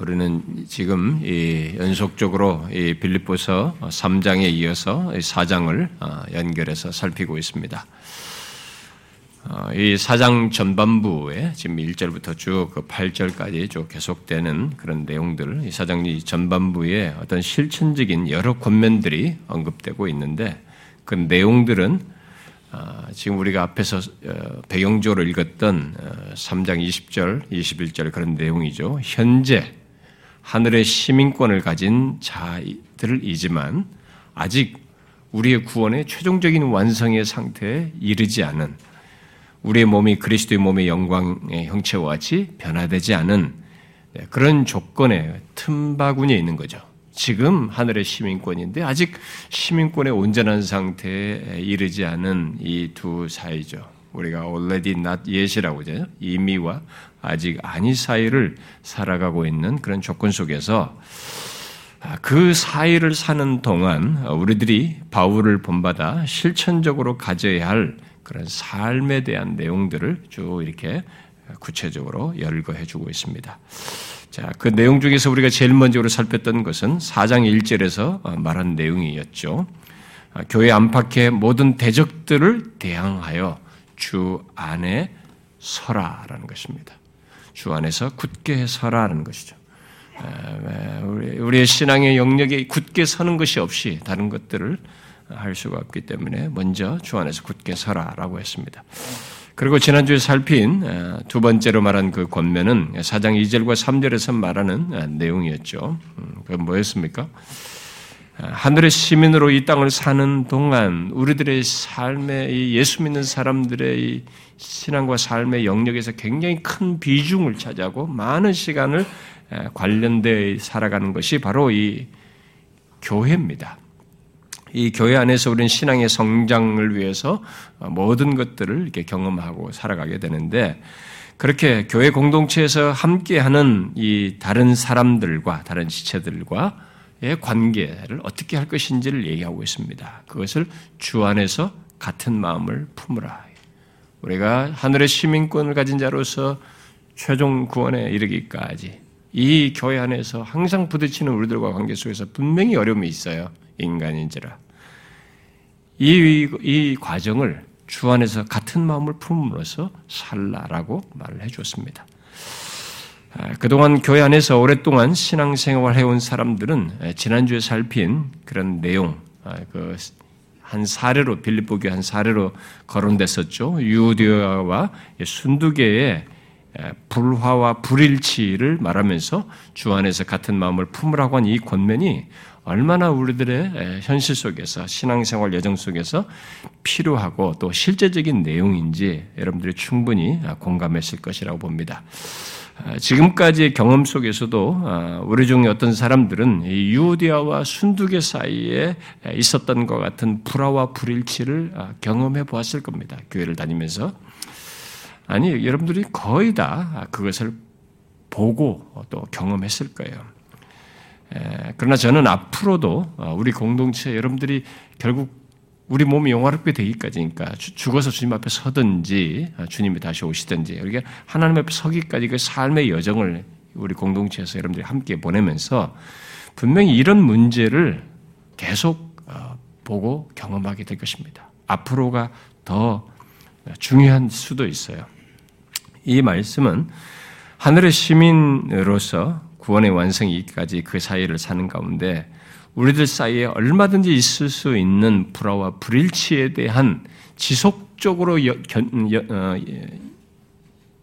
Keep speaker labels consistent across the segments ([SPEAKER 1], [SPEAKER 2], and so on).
[SPEAKER 1] 우리는 지금 이 연속적으로 이 빌립보서 3장에 이어서 4장을 어, 연결해서 살피고 있습니다. 어, 이 4장 전반부에 지금 1절부터 쭉 8절까지 쭉 계속되는 그런 내용들, 이 4장 전반부에 어떤 실천적인 여러 권면들이 언급되고 있는데 그 내용들은 아, 지금 우리가 앞에서 어, 배경적으로 읽었던 3장 어, 20절, 21절 그런 내용이죠. 현재 하늘의 시민권을 가진 자들이지만 아직 우리의 구원의 최종적인 완성의 상태에 이르지 않은 우리의 몸이 그리스도의 몸의 영광의 형체와 같이 변화되지 않은 네, 그런 조건의 틈바구니에 있는 거죠. 지금 하늘의 시민권인데 아직 시민권의 온전한 상태에 이르지 않은 이 두 사이죠. 우리가 already not yet이라고 하죠. 이미와 아직 아니 사이를 살아가고 있는 그런 조건 속에서 아, 그 사이를 사는 동안 우리들이 바울을 본받아 실천적으로 가져야 할 그런 삶에 대한 내용들을 쭉 이렇게 구체적으로 열거해 주고 있습니다. 자, 그 내용 중에서 우리가 제일 먼저로 살폈던 것은 4장 1절에서 어, 말한 내용이었죠. 아, 교회 안팎의 모든 대적들을 대항하여 주 안에 서라라는 것입니다. 주 안에서 굳게 서라라는 것이죠. 아, 우리의 신앙의 영역에 굳게 서는 것이 없이 다른 것들을 할 수가 없기 때문에 먼저 주 안에서 굳게 서라라고 했습니다. 그리고 지난주에 살핀 어, 두 번째로 말한 그 권면은 4장 2절과 3절에서 말하는 어, 내용이었죠. 음, 그건 뭐였습니까? 어, 하늘의 시민으로 이 땅을 사는 동안 우리들의 삶에 예수 믿는 사람들의 신앙과 삶의 영역에서 굉장히 큰 비중을 차지하고 많은 시간을 관련돼 살아가는 것이 바로 이 교회입니다. 이 교회 안에서 우리는 신앙의 성장을 위해서 모든 것들을 이렇게 경험하고 살아가게 되는데 그렇게 교회 공동체에서 함께하는 이 다른 사람들과 다른 지체들과의 관계를 어떻게 할 것인지를 얘기하고 있습니다. 그것을 주 안에서 같은 마음을 품으라. 우리가 하늘의 시민권을 가진 자로서 최종 구원에 이르기까지 이 교회 안에서 항상 부딪히는 우리들과 관계 속에서 분명히 어려움이 있어요. 인간인지라. 이, 이 과정을 주 안에서 같은 마음을 품음으로써 살라라고 말을 해주었습니다. 아, 그동안 교회 안에서 오랫동안 신앙생활 해온 사람들은 지난주에 살핀 그런 내용, 아, 그한 사례로 빌립보 교회 한 사례로 거론됐었죠. 유디아와 순두계의 불화와 불일치를 말하면서 주 안에서 같은 마음을 품으라고 한 이 권면이 얼마나 우리들의 현실 속에서 신앙생활 여정 속에서 필요하고 또 실제적인 내용인지 여러분들이 충분히 공감했을 것이라고 봅니다. 아, 지금까지의 경험 속에서도 아, 우리 중에 어떤 사람들은 유디아와 순두계 사이에 있었던 것 같은 불화와 불일치를 아, 경험해 보았을 겁니다. 교회를 다니면서. 아니, 여러분들이 거의 다 그것을 보고 또 경험했을 거예요. 그러나 저는 앞으로도 어, 우리 공동체 여러분들이 결국 우리 몸이 영화롭게 되기까지니까 죽어서 주님 앞에 서든지 어, 주님이 다시 오시든지 우리가 하나님 앞에 서기까지 그 삶의 여정을 우리 공동체에서 여러분들이 함께 보내면서 분명히 이런 문제를 계속 어, 보고 경험하게 될 것입니다. 앞으로가 더 중요한 수도 있어요. 이 말씀은 하늘의 시민으로서 구원의 완성이기까지 그 사이를 사는 가운데 우리들 사이에 얼마든지 있을 수 있는 불화와 불일치에 대한 지속적으로 여, 견, 여, 어, 예,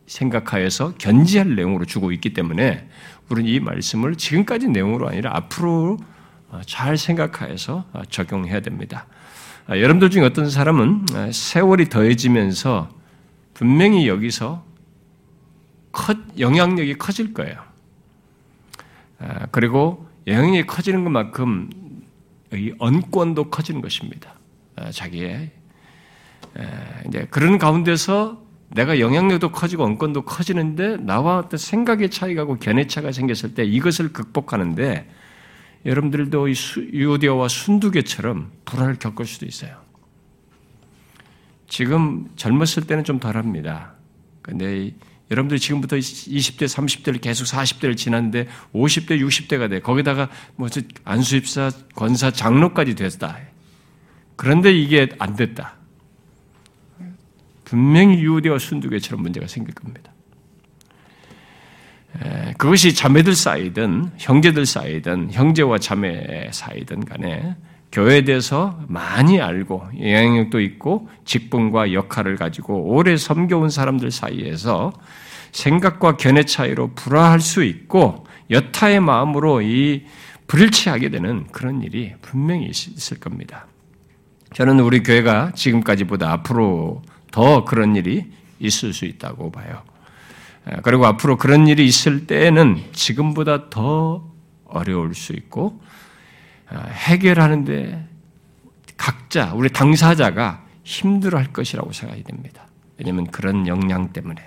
[SPEAKER 1] 생각하여서 견지할 내용으로 주고 있기 때문에 우리는 이 말씀을 지금까지 내용으로 아니라 앞으로 어, 잘 생각하여서 어, 적용해야 됩니다. 아, 여러분들 중에 어떤 사람은 어, 세월이 더해지면서 분명히 여기서 영향력이 커질 거예요. 아, 그리고 영향이 커지는 것만큼 이 언권도 커지는 것입니다. 아, 자기의 이제 그런 가운데서 내가 영향력도 커지고 언권도 커지는데 나와 어떤 생각의 차이가고 견해 차가 생겼을 때 이것을 극복하는데 여러분들도 이 유디아와 순두개처럼 불안을 겪을 수도 있어요. 지금 젊었을 때는 좀 덜합니다. 근데 여러분들이 지금부터 20대, 30대를 계속 40대를 지났는데 50대, 60대가 돼. 거기다가 뭐 안수입사, 권사, 장로까지 됐다. 그런데 이게 안 됐다. 분명히 유대와 순두교처럼 문제가 생길 겁니다. 그것이 자매들 사이든 형제들 사이든 형제와 자매 사이든 간에 교회에 대해서 많이 알고 영향력도 있고 직분과 역할을 가지고 오래 섬겨온 사람들 사이에서 생각과 견해 차이로 불화할 수 있고 여타의 마음으로 이 불일치하게 되는 그런 일이 분명히 있을 겁니다. 저는 우리 교회가 지금까지보다 앞으로 더 그런 일이 있을 수 있다고 봐요. 그리고 앞으로 그런 일이 있을 때에는 지금보다 더 어려울 수 있고 어, 해결하는데 각자 우리 당사자가 힘들어 할 것이라고 생각이 됩니다. 왜냐하면 그런 역량 때문에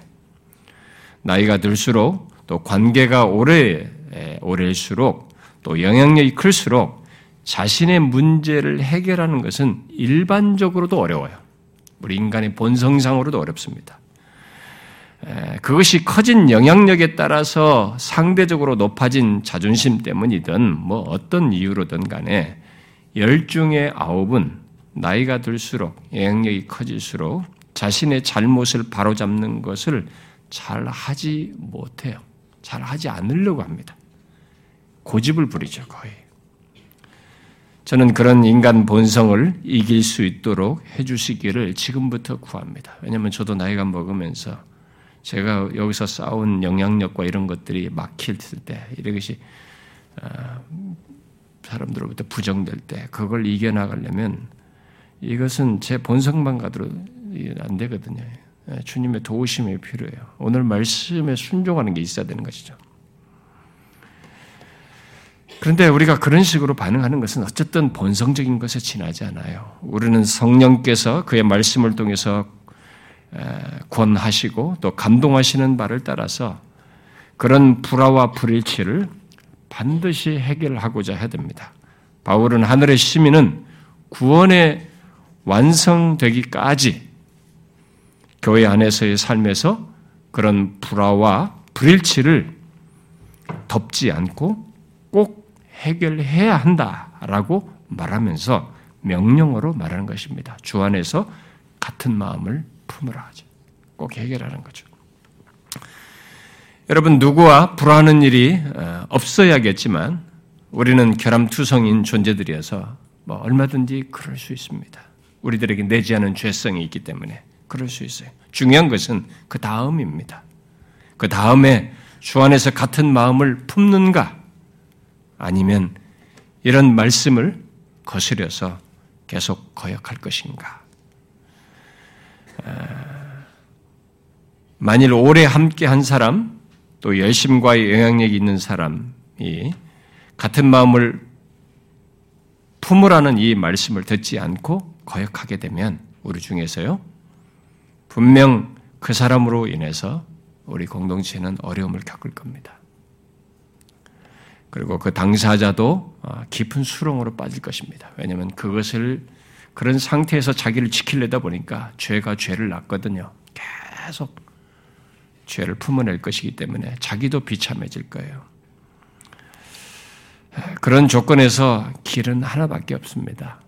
[SPEAKER 1] 나이가 들수록 또 관계가 오래 오래일수록 또 영향력이 클수록 자신의 문제를 해결하는 것은 일반적으로도 어려워요. 우리 인간의 본성상으로도 어렵습니다. 그것이 커진 영향력에 따라서 상대적으로 높아진 자존심 때문이든 뭐 어떤 이유로든 간에 열 중에 아홉은 나이가 들수록 영향력이 커질수록 자신의 잘못을 바로잡는 것을 잘 하지 못해요. 잘 하지 않으려고 합니다. 고집을 부리죠, 거의. 저는 그런 인간 본성을 이길 수 있도록 해주시기를 지금부터 구합니다. 왜냐하면 저도 나이가 먹으면서 제가 여기서 쌓은 영향력과 이런 것들이 막힐 때, 이것이 아, 사람들로부터 부정될 때, 그걸 이겨나가려면 이것은 제 본성만 가도 안 되거든요. 예, 주님의 도우심이 필요해요. 오늘 말씀에 순종하는 게 있어야 되는 것이죠. 그런데 우리가 그런 식으로 반응하는 것은 어쨌든 본성적인 것에 지나지 않아요. 우리는 성령께서 그의 말씀을 통해서 권하시고 또 감동하시는 바를 따라서 그런 불화와 불일치를 반드시 해결하고자 해야 됩니다. 바울은 하늘의 시민은 구원의 완성되기까지 교회 안에서의 삶에서 그런 불화와 불일치를 덮지 않고 꼭 해결해야 한다라고 말하면서 명령어로 말하는 것입니다. 주 안에서 같은 마음을 품으라 하죠. 꼭 해결하는 거죠. 여러분 누구와 불화하는 일이 어, 없어야겠지만 우리는 결함투성인 존재들이어서 뭐 얼마든지 그럴 수 있습니다. 우리들에게 내지 않은 죄성이 있기 때문에 그럴 수 있어요. 중요한 것은 그 다음입니다. 그 다음에 주 안에서 같은 마음을 품는가 아니면 이런 말씀을 거스려서 계속 거역할 것인가. 만일 오래 함께 한 사람, 또 열심과 영향력이 있는 사람이 같은 마음을 품으라는 이 말씀을 듣지 않고 거역하게 되면 우리 중에서요, 분명 그 사람으로 인해서 우리 공동체는 어려움을 겪을 겁니다. 그리고 그 당사자도 어, 깊은 수렁으로 빠질 것입니다. 왜냐하면 그것을 그런 상태에서 자기를 지키려다 보니까 죄가 죄를 낳거든요. 계속 죄를 품어낼 것이기 때문에 자기도 비참해질 거예요. 그런 조건에서 길은 하나밖에 없습니다.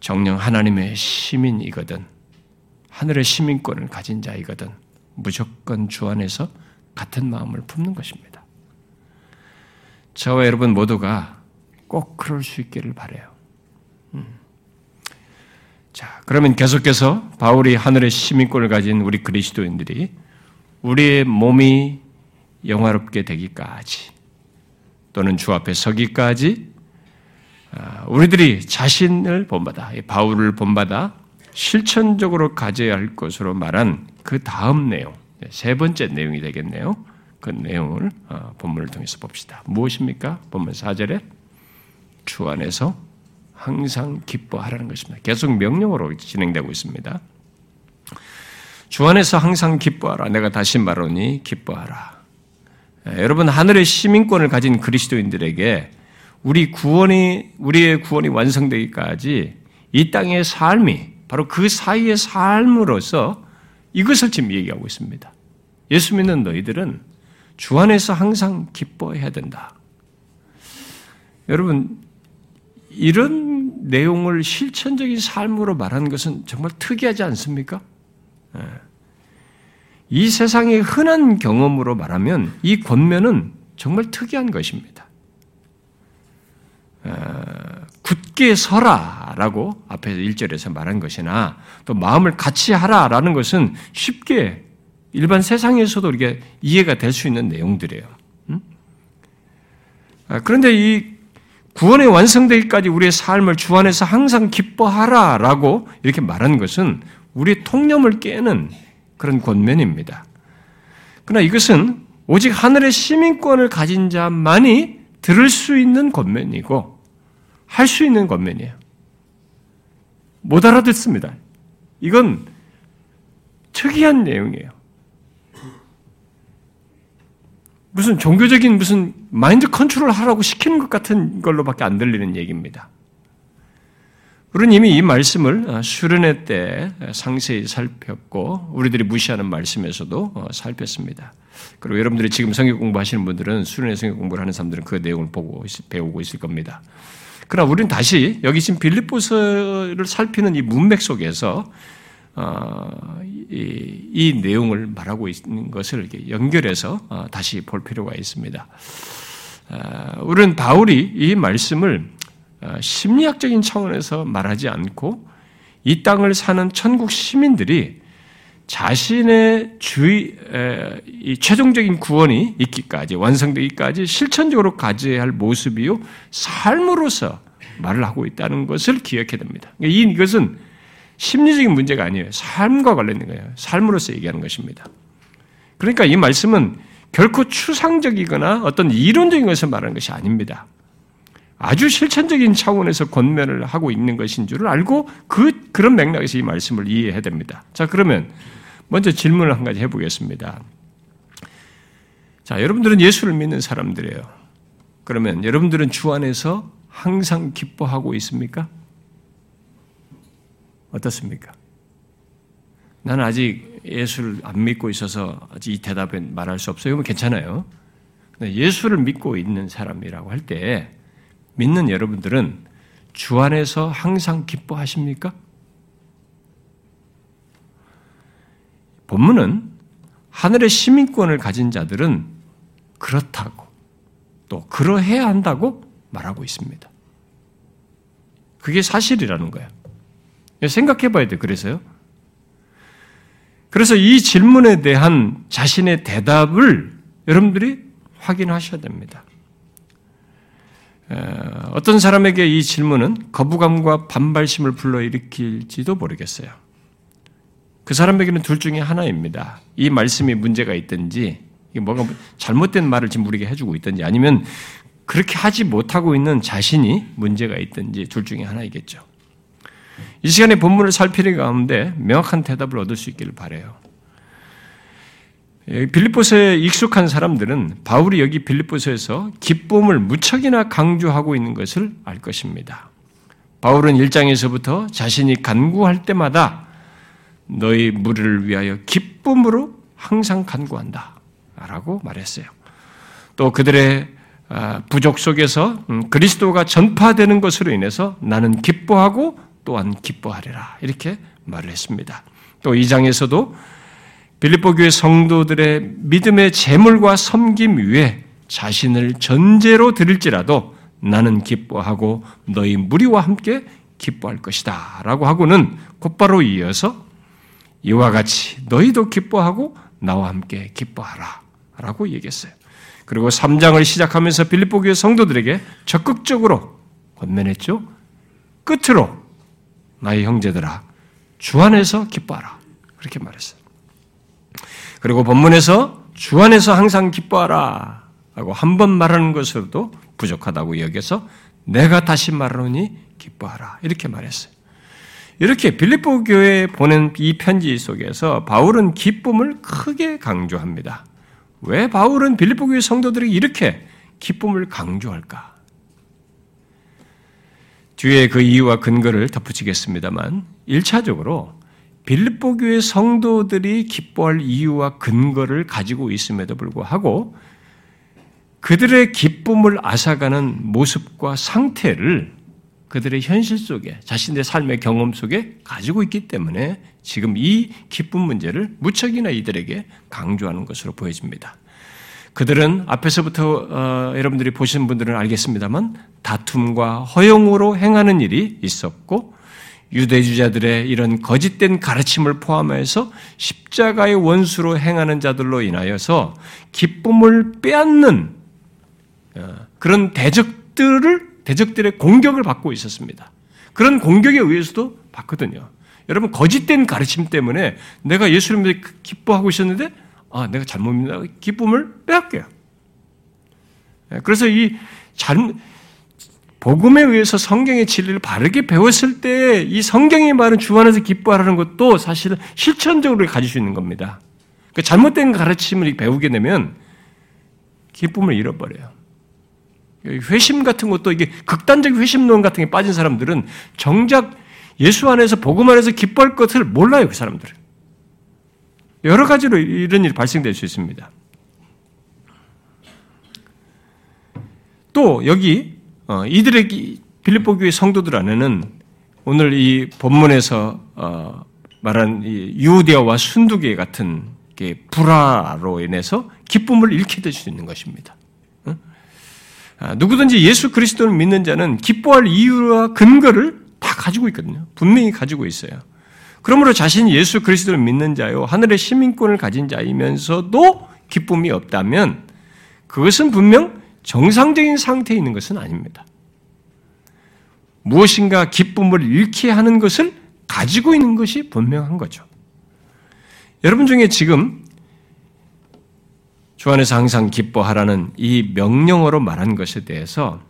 [SPEAKER 1] 정령 하나님의 시민이거든, 하늘의 시민권을 가진 자이거든, 무조건 주 안에서 같은 마음을 품는 것입니다. 저와 여러분 모두가 꼭 그럴 수 있기를 바래요. 자, 그러면 계속해서 바울이 하늘의 시민권을 가진 우리 그리스도인들이 우리의 몸이 영화롭게 되기까지 또는 주 앞에 서기까지 아, 우리들이 자신을 본받아, 바울을 본받아 실천적으로 가져야 할 것으로 말한 그 다음 내용, 세 번째 내용이 되겠네요. 그 내용을 어, 본문을 통해서 봅시다. 무엇입니까? 본문 4절에 주 안에서 항상 기뻐하라는 것입니다. 계속 명령으로 진행되고 있습니다. 주 안에서 항상 기뻐하라. 내가 다시 말하니 기뻐하라. 예, 여러분 하늘의 시민권을 가진 그리스도인들에게 우리 구원이 우리의 구원이 완성되기까지 이 땅의 삶이 바로 그 사이의 삶으로서 이것을 지금 얘기하고 있습니다. 예수 믿는 너희들은 주 안에서 항상 기뻐해야 된다. 여러분, 이런 내용을 실천적인 삶으로 말하는 것은 정말 특이하지 않습니까? 예. 이 세상의 흔한 경험으로 말하면 이 권면은 정말 특이한 것입니다. 예. 굳게 서라라고 앞에서 1절에서 말한 것이나 또 마음을 같이 하라라는 것은 쉽게 일반 세상에서도 이렇게 이해가 될 수 있는 내용들이에요. 아, 그런데 이 구원의 완성되기까지 우리의 삶을 주 안에서 항상 기뻐하라 라고 이렇게 말하는 것은 우리의 통념을 깨는 그런 권면입니다. 그러나 이것은 오직 하늘의 시민권을 가진 자만이 들을 수 있는 권면이고 할 수 있는 권면이에요. 못 알아듣습니다. 이건 특이한 내용이에요. 무슨 종교적인 무슨 마인드 컨트롤 하라고 시키는 것 같은 걸로밖에 안 들리는 얘기입니다. 우리는 이미 이 말씀을 어, 수련회 때 상세히 살폈고 우리들이 무시하는 말씀에서도 어, 살폈습니다. 그리고 여러분들이 지금 성경 공부하시는 분들은 수련회 성경 공부를 하는 사람들은 그 내용을 보고 배우고 있을 겁니다. 그러나 우리는 다시 여기 지금 빌립보서를 살피는 이 문맥 속에서 어, 이, 이, 내용을 말하고 있는 것을 연결해서 어, 다시 볼 필요가 있습니다. 어, 우리는 바울이 이 말씀을 심리학적인 차원에서 말하지 않고 이 땅을 사는 천국 시민들이 자신의 주의, 이 최종적인 구원이 있기까지, 완성되기까지 실천적으로 가져야 할 모습이요, 삶으로서 말을 하고 있다는 것을 기억해야 됩니다. 이것은 심리적인 문제가 아니에요. 삶과 관련된 거예요. 삶으로서 얘기하는 것입니다. 그러니까 이 말씀은 결코 추상적이거나 어떤 이론적인 것을 말하는 것이 아닙니다. 아주 실천적인 차원에서 권면을 하고 있는 것인 줄을 알고 그, 그런 맥락에서 이 말씀을 이해해야 됩니다. 자, 그러면 먼저 질문을 한 가지 해보겠습니다. 자, 여러분들은 예수를 믿는 사람들이에요. 그러면 여러분들은 주 안에서 항상 기뻐하고 있습니까? 어떻습니까? 나는 아직 예수를 안 믿고 있어서 아직 이 대답에 말할 수 없어요. 그러면 괜찮아요. 예수를 믿고 있는 사람이라고 할 때 믿는 여러분들은 주 안에서 항상 기뻐하십니까? 본문은 하늘의 시민권을 가진 자들은 그렇다고 또 그러해야 한다고 말하고 있습니다. 그게 사실이라는 거예요. 생각해 봐야 돼, 그래서요. 그래서 이 질문에 대한 자신의 대답을 여러분들이 확인하셔야 됩니다. 어떤 사람에게 이 질문은 거부감과 반발심을 불러일으킬지도 모르겠어요. 그 사람에게는 둘 중에 하나입니다. 이 말씀이 문제가 있든지, 뭐가 잘못된 말을 지금 우리에게 해주고 있든지, 아니면 그렇게 하지 못하고 있는 자신이 문제가 있든지 둘 중에 하나이겠죠. 이 시간에 본문을 살피는 가운데 명확한 대답을 얻을 수 있기를 바래요. 빌립보서에 익숙한 사람들은 바울이 여기 빌립보서에서 기쁨을 무척이나 강조하고 있는 것을 알 것입니다. 바울은 1장에서부터 자신이 간구할 때마다 너희 무리를 위하여 기쁨으로 항상 간구한다. 라고 말했어요. 또 그들의 아, 부족 속에서 음, 그리스도가 전파되는 것으로 인해서 나는 기뻐하고 또한 기뻐하리라. 이렇게 말을 했습니다. 또이 장에서도 빌립보 교회 성도들의 믿음의 재물과 섬김 위에 자신을 전제로 드릴지라도 나는 기뻐하고 너희 무리와 함께 기뻐할 것이다. 라고 하고는 곧바로 이어서 이와 같이 너희도 기뻐하고 나와 함께 기뻐하라. 라고 얘기했어요. 그리고 3장을 시작하면서 빌립보 교회 성도들에게 적극적으로 권면했죠. 끝으로 나의 형제들아 주 안에서 기뻐하라. 그렇게 말했어요. 그리고 본문에서 주 안에서 항상 기뻐하라. 라고 한 번 말하는 것으로도 부족하다고 여겨서 내가 다시 말하노니 기뻐하라. 이렇게 말했어요. 이렇게 빌립보 교회에 보낸 이 편지 속에서 바울은 기쁨을 크게 강조합니다. 왜 바울은 빌립보 교회 성도들에게 이렇게 기쁨을 강조할까? 뒤에 그 이유와 근거를 덧붙이겠습니다만 1차적으로 빌립보 교회 성도들이 기뻐할 이유와 근거를 가지고 있음에도 불구하고 그들의 기쁨을 앗아가는 모습과 상태를 그들의 현실 속에 자신의 삶의 경험 속에 가지고 있기 때문에 지금 이 기쁨 문제를 무척이나 이들에게 강조하는 것으로 보여집니다. 그들은 앞에서부터 어, 여러분들이 보신 분들은 알겠습니다만 다툼과 허용으로 행하는 일이 있었고 유대주자들의 이런 거짓된 가르침을 포함해서 십자가의 원수로 행하는 자들로 인하여서 기쁨을 빼앗는 어, 그런 대적들을 대적들의 공격을 받고 있었습니다. 그런 공격에 의해서도 받거든요. 여러분 거짓된 가르침 때문에 내가 예수님을 기뻐하고 있었는데 아 내가 잘못 믿나 기쁨을 빼앗겨요. 예, 그래서 이 잘못 복음에 의해서 성경의 진리를 바르게 배웠을 때 이 성경이 말하는 주 안에서 기뻐하라는 것도 사실은 실천적으로 가질 수 있는 겁니다. 그러니까 잘못된 가르침을 배우게 되면 기쁨을 잃어버려요. 회심 같은 것도 이게 극단적 회심론 같은 게 빠진 사람들은 정작 예수 안에서 복음 안에서 기뻐할 것을 몰라요 그 사람들은. 여러 가지로 이런 일이 발생될 수 있습니다. 또 여기 어, 이들의 빌립보 교회 성도들 안에는 오늘 이 본문에서 어, 말한 유대와 순두계 같은 불화로 인해서 기쁨을 잃게 될 수 있는 것입니다. 아, 누구든지 예수 그리스도를 믿는 자는 기뻐할 이유와 근거를 다 가지고 있거든요. 분명히 가지고 있어요. 그러므로 자신이 예수 그리스도를 믿는 자요, 하늘의 시민권을 가진 자이면서도 기쁨이 없다면 그것은 분명 정상적인 상태에 있는 것은 아닙니다. 무엇인가 기쁨을 잃게 하는 것을 가지고 있는 것이 분명한 거죠. 여러분 중에 지금 주 안에서 항상 기뻐하라는 이 명령어로 말한 것에 대해서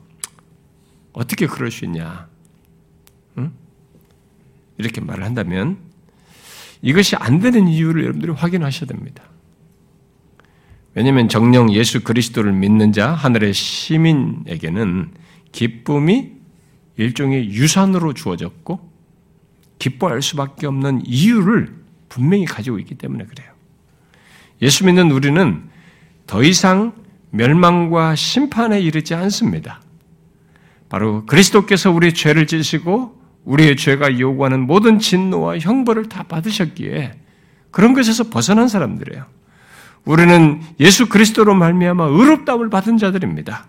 [SPEAKER 1] 어떻게 그럴 수 있냐? 응? 이렇게 말을 한다면 이것이 안 되는 이유를 여러분들이 확인하셔야 됩니다. 왜냐하면 정령 예수 그리스도를 믿는 자 하늘의 시민에게는 기쁨이 일종의 유산으로 주어졌고 기뻐할 수밖에 없는 이유를 분명히 가지고 있기 때문에 그래요. 예수 믿는 우리는 더 이상 멸망과 심판에 이르지 않습니다. 바로 그리스도께서 우리의 죄를 지시고 우리의 죄가 요구하는 모든 진노와 형벌을 다 받으셨기에 그런 것에서 벗어난 사람들이에요. 우리는 예수 그리스도로 말미암아 의롭다움을 받은 자들입니다.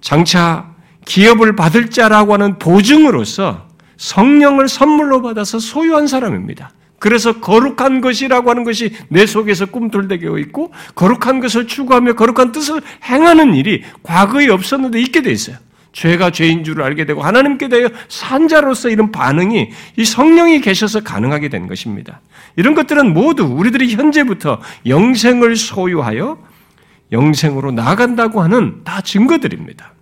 [SPEAKER 1] 장차 기업을 받을 자라고 하는 보증으로서 성령을 선물로 받아서 소유한 사람입니다. 그래서 거룩한 것이라고 하는 것이 내 속에서 꿈틀대고 있고 거룩한 것을 추구하며 거룩한 뜻을 행하는 일이 과거에 없었는데 있게 돼 있어요. 죄가 죄인 줄을 알게 되고 하나님께 대하여 산자로서 이런 반응이 이 성령이 계셔서 가능하게 된 것입니다. 이런 것들은 모두 우리들이 현재부터 영생을 소유하여 영생으로 나아간다고 하는 다 증거들입니다.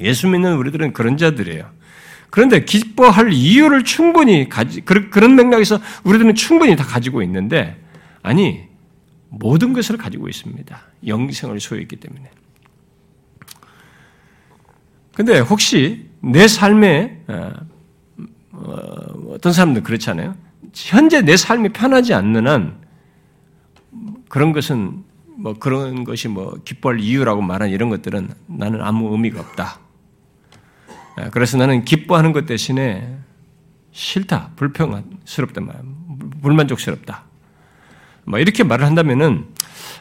[SPEAKER 1] 예수 믿는 우리들은 그런 자들이에요. 그런데 기뻐할 이유를 충분히 가지, 그런 맥락에서 우리들은 충분히 다 가지고 있는데, 아니, 모든 것을 가지고 있습니다. 영생을 소유했기 때문에. 근데 혹시 내 삶에 어, 어, 어떤 사람들 그렇잖아요. 현재 내 삶이 편하지 않는 한 그런 것은 뭐 그런 것이 뭐 기뻐할 이유라고 말한 이런 것들은 나는 아무 의미가 없다. 예, 그래서 나는 기뻐하는 것 대신에 싫다, 불평스럽다, 불만족스럽다. 뭐 이렇게 말을 한다면은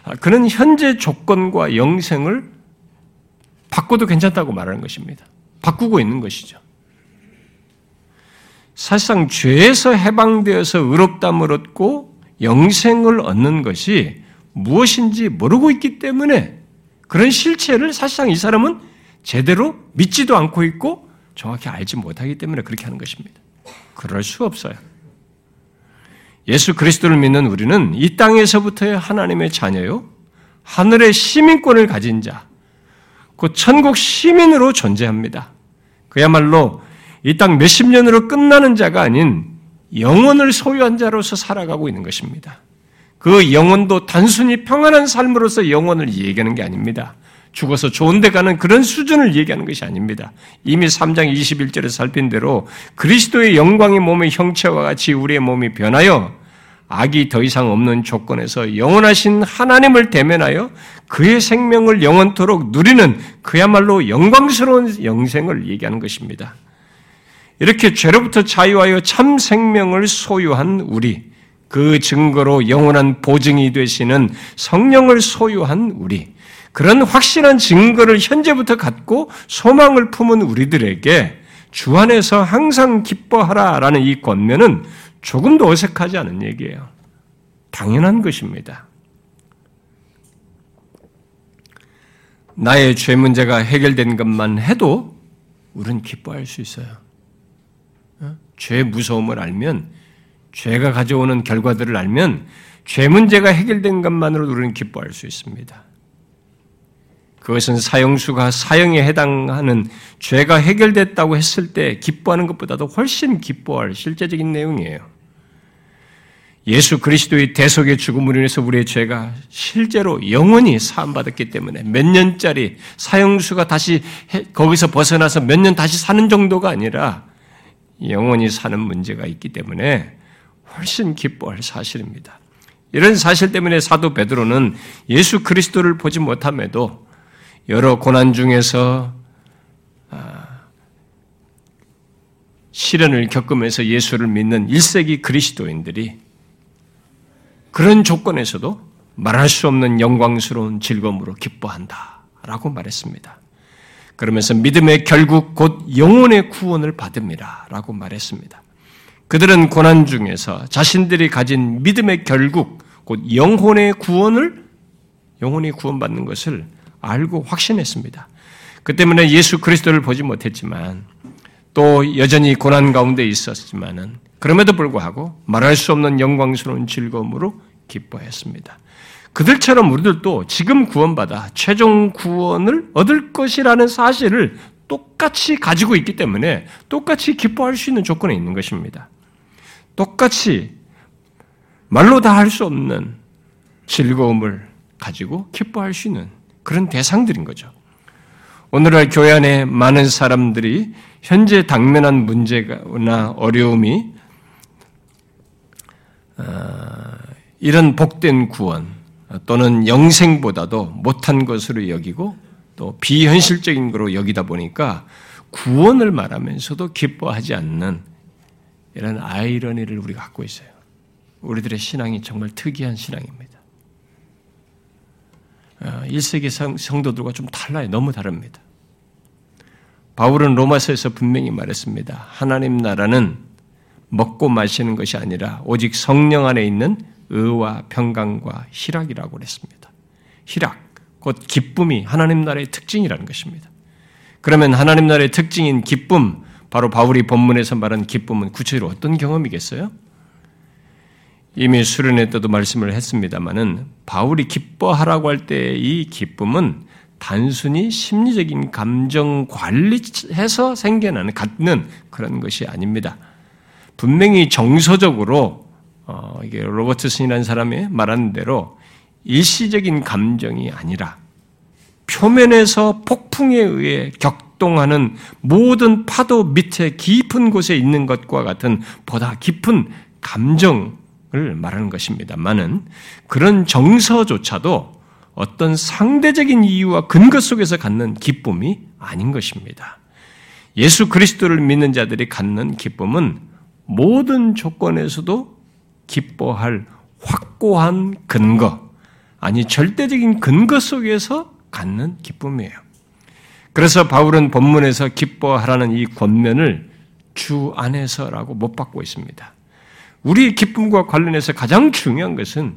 [SPEAKER 1] 아, 그는 현재 조건과 영생을 바꿔도 괜찮다고 말하는 것입니다. 바꾸고 있는 것이죠. 사실상 죄에서 해방되어서 의롭담을 얻고 영생을 얻는 것이 무엇인지 모르고 있기 때문에 그런 실체를 사실상 이 사람은 제대로 믿지도 않고 있고 정확히 알지 못하기 때문에 그렇게 하는 것입니다. 그럴 수 없어요. 예수 그리스도를 믿는 우리는 이 땅에서부터의 하나님의 자녀요, 하늘의 시민권을 가진 자, 그 천국 시민으로 존재합니다. 그야말로 이 땅 몇십 년으로 끝나는 자가 아닌 영혼을 소유한 자로서 살아가고 있는 것입니다. 그 영혼도 단순히 평안한 삶으로서 영혼을 얘기하는 게 아닙니다. 죽어서 좋은 데 가는 그런 수준을 얘기하는 것이 아닙니다. 이미 3장 21절에 살핀 대로 그리스도의 영광의 몸의 형체와 같이 우리의 몸이 변하여 악이 더 이상 없는 조건에서 영원하신 하나님을 대면하여 그의 생명을 영원토록 누리는 그야말로 영광스러운 영생을 얘기하는 것입니다. 이렇게 죄로부터 자유하여 참 생명을 소유한 우리, 그 증거로 영원한 보증이 되시는 성령을 소유한 우리, 그런 확실한 증거를 현재부터 갖고 소망을 품은 우리들에게 주 안에서 항상 기뻐하라 라는 이 권면은 조금도 어색하지 않은 얘기예요. 당연한 것입니다. 나의 죄 문제가 해결된 것만 해도 우리는 기뻐할 수 있어요. 어? 죄 무서움을 알면, 죄가 가져오는 결과들을 알면, 죄 문제가 해결된 것만으로도 우리는 기뻐할 수 있습니다. 그것은 사형수가 사형에 해당하는 죄가 해결됐다고 했을 때 기뻐하는 것보다도 훨씬 기뻐할 실제적인 내용이에요. 예수 그리스도의 대속의 죽음으로 인해서 우리의 죄가 실제로 영원히 사함받았기 때문에 몇 년짜리 사형수가 다시 거기서 벗어나서 몇 년 다시 사는 정도가 아니라 영원히 사는 문제가 있기 때문에 훨씬 기뻐할 사실입니다. 이런 사실 때문에 사도 베드로는 예수 그리스도를 보지 못함에도 여러 고난 중에서 아, 시련을 겪으면서 예수를 믿는 1세기 그리스도인들이 그런 조건에서도 말할 수 없는 영광스러운 즐거움으로 기뻐한다. 라고 말했습니다. 그러면서 믿음의 결국 곧 영혼의 구원을 받습니다. 라고 말했습니다. 그들은 고난 중에서 자신들이 가진 믿음의 결국, 곧 영혼의 구원을, 영혼이 구원받는 것을 알고 확신했습니다. 그 때문에 예수 그리스도를 보지 못했지만 또 여전히 고난 가운데 있었지만은 그럼에도 불구하고 말할 수 없는 영광스러운 즐거움으로 기뻐했습니다. 그들처럼 우리들도 지금 구원받아 최종 구원을 얻을 것이라는 사실을 똑같이 가지고 있기 때문에 똑같이 기뻐할 수 있는 조건에 있는 것입니다. 똑같이 말로 다 할 수 없는 즐거움을 가지고 기뻐할 수 있는 그런 대상들인 거죠. 오늘날 교회 안에 많은 사람들이 현재 당면한 문제나 어려움이 어, 이런 복된 구원 또는 영생보다도 못한 것으로 여기고 또 비현실적인 것으로 여기다 보니까 구원을 말하면서도 기뻐하지 않는 이런 아이러니를 우리가 갖고 있어요. 우리들의 신앙이 정말 특이한 신앙입니다. 1세기 어, 성도들과 좀 달라요. 너무 다릅니다. 바울은 로마서에서 분명히 말했습니다. 하나님 나라는 먹고 마시는 것이 아니라 오직 성령 안에 있는 의와 평강과 희락이라고 그랬습니다. 희락, 곧 기쁨이 하나님 나라의 특징이라는 것입니다. 그러면 하나님 나라의 특징인 기쁨, 바로 바울이 본문에서 말한 기쁨은 구체적으로 어떤 경험이겠어요? 이미 수련회 때도 말씀을 했습니다만은 바울이 기뻐하라고 할 때 이 기쁨은 단순히 심리적인 감정 관리해서 생겨나는 갖는 그런 것이 아닙니다. 분명히 정서적으로 어, 이게 로버트슨이라는 사람이 말하는 대로 일시적인 감정이 아니라 표면에서 폭풍에 의해 격동하는 모든 파도 밑에 깊은 곳에 있는 것과 같은 보다 깊은 감정 을 말하는 것입니다만은 그런 정서조차도 어떤 상대적인 이유와 근거 속에서 갖는 기쁨이 아닌 것입니다. 예수 그리스도를 믿는 자들이 갖는 기쁨은 모든 조건에서도 기뻐할 확고한 근거, 아니 절대적인 근거 속에서 갖는 기쁨이에요. 그래서 바울은 본문에서 기뻐하라는 이 권면을 주 안에서라고 못 받고 있습니다. 우리 기쁨과 관련해서 가장 중요한 것은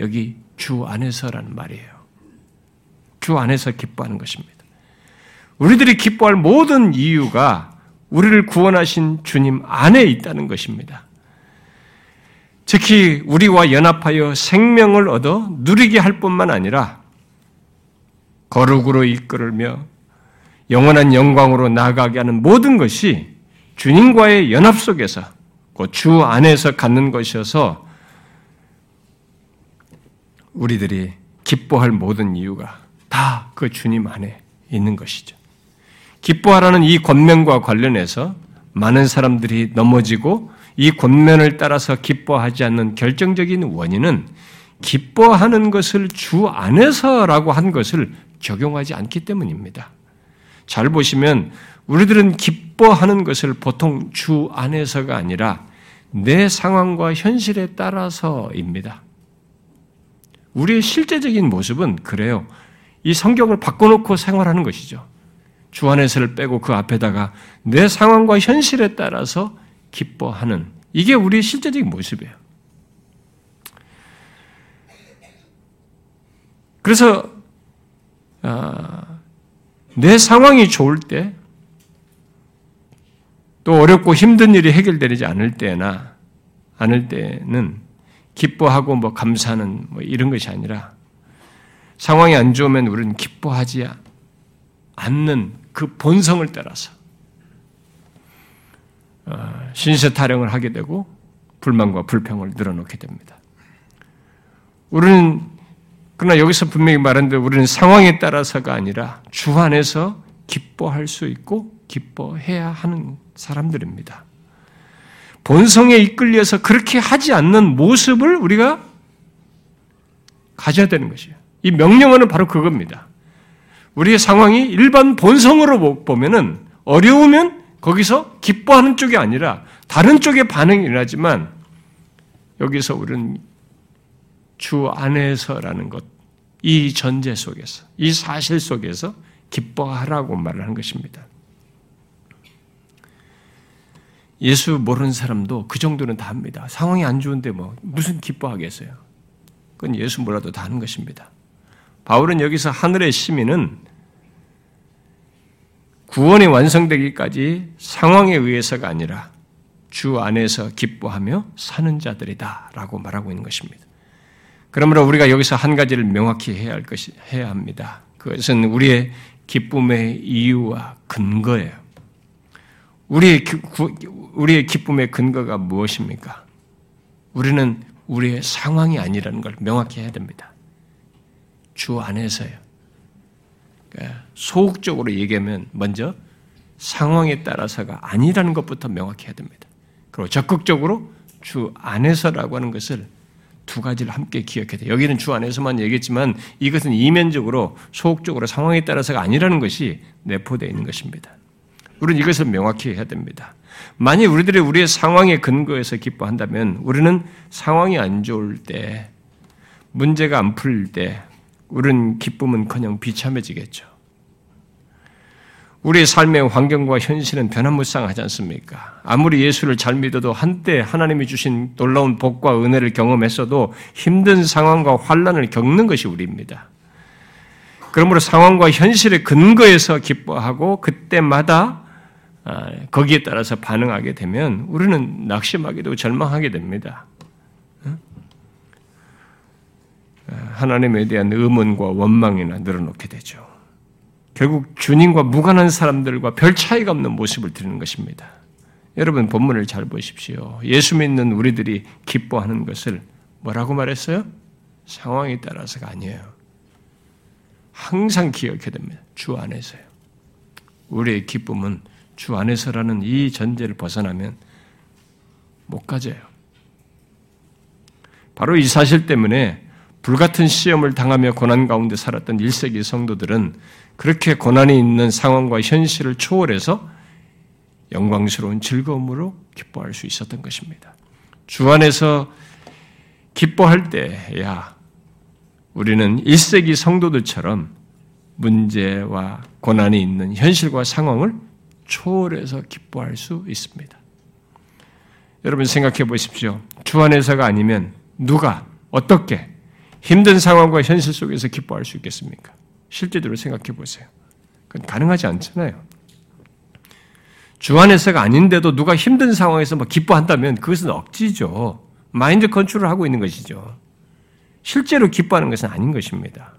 [SPEAKER 1] 여기 주 안에서라는 말이에요. 주 안에서 기뻐하는 것입니다. 우리들이 기뻐할 모든 이유가 우리를 구원하신 주님 안에 있다는 것입니다. 특히 우리와 연합하여 생명을 얻어 누리게 할 뿐만 아니라 거룩으로 이끌며 영원한 영광으로 나아가게 하는 모든 것이 주님과의 연합 속에서 주 안에서 갖는 것이어서 우리들이 기뻐할 모든 이유가 다 그 주님 안에 있는 것이죠. 기뻐하라는 이 권면과 관련해서 많은 사람들이 넘어지고 이 권면을 따라서 기뻐하지 않는 결정적인 원인은 기뻐하는 것을 주 안에서라고 한 것을 적용하지 않기 때문입니다. 잘 보시면 우리들은 기뻐하는 것을 보통 주 안에서가 아니라 내 상황과 현실에 따라서입니다. 우리의 실제적인 모습은 그래요. 이 성경을 바꿔놓고 생활하는 것이죠. 주 안에서를 빼고 그 앞에다가 내 상황과 현실에 따라서 기뻐하는 이게 우리의 실제적인 모습이에요. 그래서 아, 내 상황이 좋을 때, 또 어렵고 힘든 일이 해결되지 않을 때나 않을 때는 기뻐하고 뭐 감사하는 뭐 이런 것이 아니라 상황이 안 좋으면 우리는 기뻐하지 않는 그 본성을 따라서 어, 신세 타령을 하게 되고 불만과 불평을 늘어놓게 됩니다. 우리는 그러나 여기서 분명히 대로 우리는 상황에 따라서가 아니라 주 안에서 기뻐할 수 있고 기뻐해야 하는 사람들입니다. 본성에 이끌려서 그렇게 하지 않는 모습을 우리가 가져야 되는 것이에요. 이 명령어는 바로 그겁니다. 우리의 상황이 일반 본성으로 보면은 어려우면 거기서 기뻐하는 쪽이 아니라 다른 쪽의 반응이 일어나지만 여기서 우리는 주 안에서라는 것, 이 전제 속에서, 이 사실 속에서 기뻐하라고 말을 한 것입니다. 예수 모르는 사람도 그 정도는 다 합니다. 상황이 안 좋은데 뭐 무슨 기뻐하겠어요? 그건 예수 몰라도 다 하는 것입니다. 바울은 여기서 하늘의 시민은 구원이 완성되기까지 상황에 의해서가 아니라 주 안에서 기뻐하며 사는 자들이다 라고 말하고 있는 것입니다. 그러므로 우리가 여기서 한 가지를 명확히 해야 할 것이 해야 합니다. 그것은 우리의 기쁨의 이유와 근거예요. 우리의 우리의 기쁨의 근거가 무엇입니까? 우리는 우리의 상황이 아니라는 걸 명확히 해야 됩니다. 주 안에서요. 그러니까 소극적으로 얘기하면 먼저 상황에 따라서가 아니라는 것부터 명확히 해야 됩니다. 그리고 적극적으로 주 안에서라고 하는 것을 두 가지를 함께 기억해야 돼요. 여기는 주 안에서만 얘기했지만 이것은 이면적으로 소극적으로 상황에 따라서가 아니라는 것이 내포되어 있는 것입니다. 우리는 이것을 명확히 해야 됩니다. 만약 우리들이 우리의 상황에 근거해서 기뻐한다면 우리는 상황이 안 좋을 때, 문제가 안 풀릴 때, 우리는 기쁨은 그냥 비참해지겠죠. 우리의 삶의 환경과 현실은 변화무쌍하지 않습니까? 아무리 예수를 잘 믿어도 한때 하나님이 주신 놀라운 복과 은혜를 경험했어도 힘든 상황과 환란을 겪는 것이 우리입니다. 그러므로 상황과 현실의 근거에서 기뻐하고 그때마다 아, 거기에 따라서 반응하게 되면 우리는 낙심하게도 절망하게 됩니다. 하나님에 대한 의문과 원망이나 늘어놓게 되죠. 결국 주님과 무관한 사람들과 별 차이가 없는 모습을 드리는 것입니다. 여러분 본문을 잘 보십시오. 예수 믿는 우리들이 기뻐하는 것을 뭐라고 말했어요? 상황에 따라서가 아니에요. 항상 기억해야 됩니다. 주 안에서요. 우리의 기쁨은 주 안에서라는 이 전제를 벗어나면 못 가져요. 바로 이 사실 때문에 불같은 시험을 당하며 고난 가운데 살았던 1세기 성도들은 그렇게 고난이 있는 상황과 현실을 초월해서 영광스러운 즐거움으로 기뻐할 수 있었던 것입니다. 주 안에서 기뻐할 때야 우리는 1세기 성도들처럼 문제와 고난이 있는 현실과 상황을 초월해서 기뻐할 수 있습니다. 여러분 생각해 보십시오. 주 안에서가 아니면 누가 어떻게 힘든 상황과 현실 속에서 기뻐할 수 있겠습니까? 실제적으로 생각해 보세요. 그건 가능하지 않잖아요. 주 안에서가 아닌데도 누가 힘든 상황에서 막 기뻐한다면 그것은 억지죠. 마인드 컨트롤을 하고 있는 것이죠. 실제로 기뻐하는 것은 아닌 것입니다.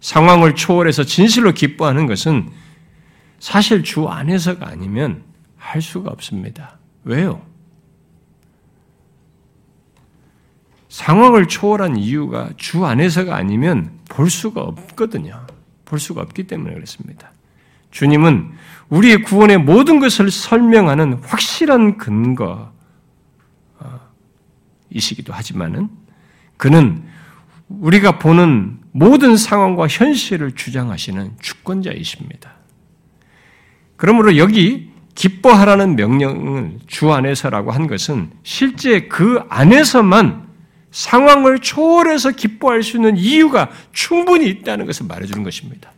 [SPEAKER 1] 상황을 초월해서 진실로 기뻐하는 것은 사실 주 안에서가 아니면 할 수가 없습니다. 왜요? 상황을 초월한 이유가 주 안에서가 아니면 볼 수가 없거든요. 볼 수가 없기 때문에 그렇습니다. 주님은 우리의 구원의 모든 것을 설명하는 확실한 근거, 이시기도 하지만은 그는 우리가 보는 모든 상황과 현실을 주장하시는 주권자이십니다. 그러므로 여기 기뻐하라는 명령을 주 안에서라고 한 것은 실제 그 안에서만 상황을 초월해서 기뻐할 수 있는 이유가 충분히 있다는 것을 말해주는 것입니다.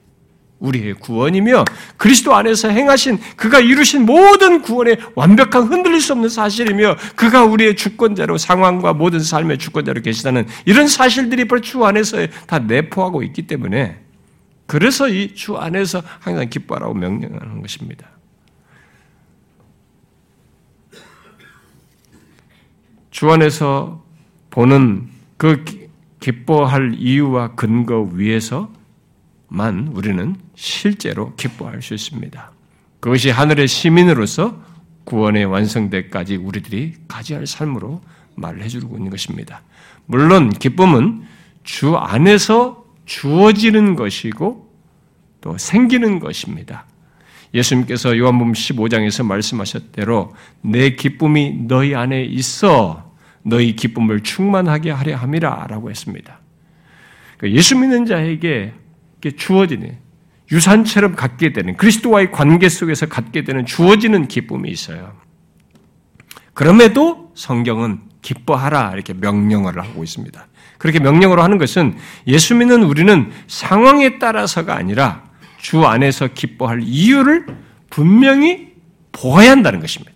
[SPEAKER 1] 우리의 구원이며 그리스도 안에서 행하신 그가 이루신 모든 구원의 완벽한 흔들릴 수 없는 사실이며 그가 우리의 주권자로 상황과 모든 삶의 주권자로 계시다는 이런 사실들이 바로 주 안에서 다 내포하고 있기 때문에 그래서 이 주 안에서 항상 기뻐하라고 명령하는 것입니다. 주 안에서 보는 그 기뻐할 이유와 근거 위에서 만 우리는 실제로 기뻐할 수 있습니다. 그것이 하늘의 시민으로서 구원의 완성대까지 우리들이 가져야 삶으로 말을 해주고 있는 것입니다. 물론 기쁨은 주 안에서 주어지는 것이고 또 생기는 것입니다. 예수님께서 요한복음 15장에서 말씀하셨대로 내 기쁨이 너희 안에 있어 너희 기쁨을 충만하게 하려 함이라라고 했습니다. 그러니까 예수 믿는 자에게 주어지는 유산처럼 갖게 되는 그리스도와의 관계 속에서 갖게 되는 주어지는 기쁨이 있어요. 그럼에도 성경은 기뻐하라 이렇게 명령을 하고 있습니다. 그렇게 명령으로 하는 것은 예수 믿는 우리는 상황에 따라서가 아니라 주 안에서 기뻐할 이유를 분명히 보아야 한다는 것입니다.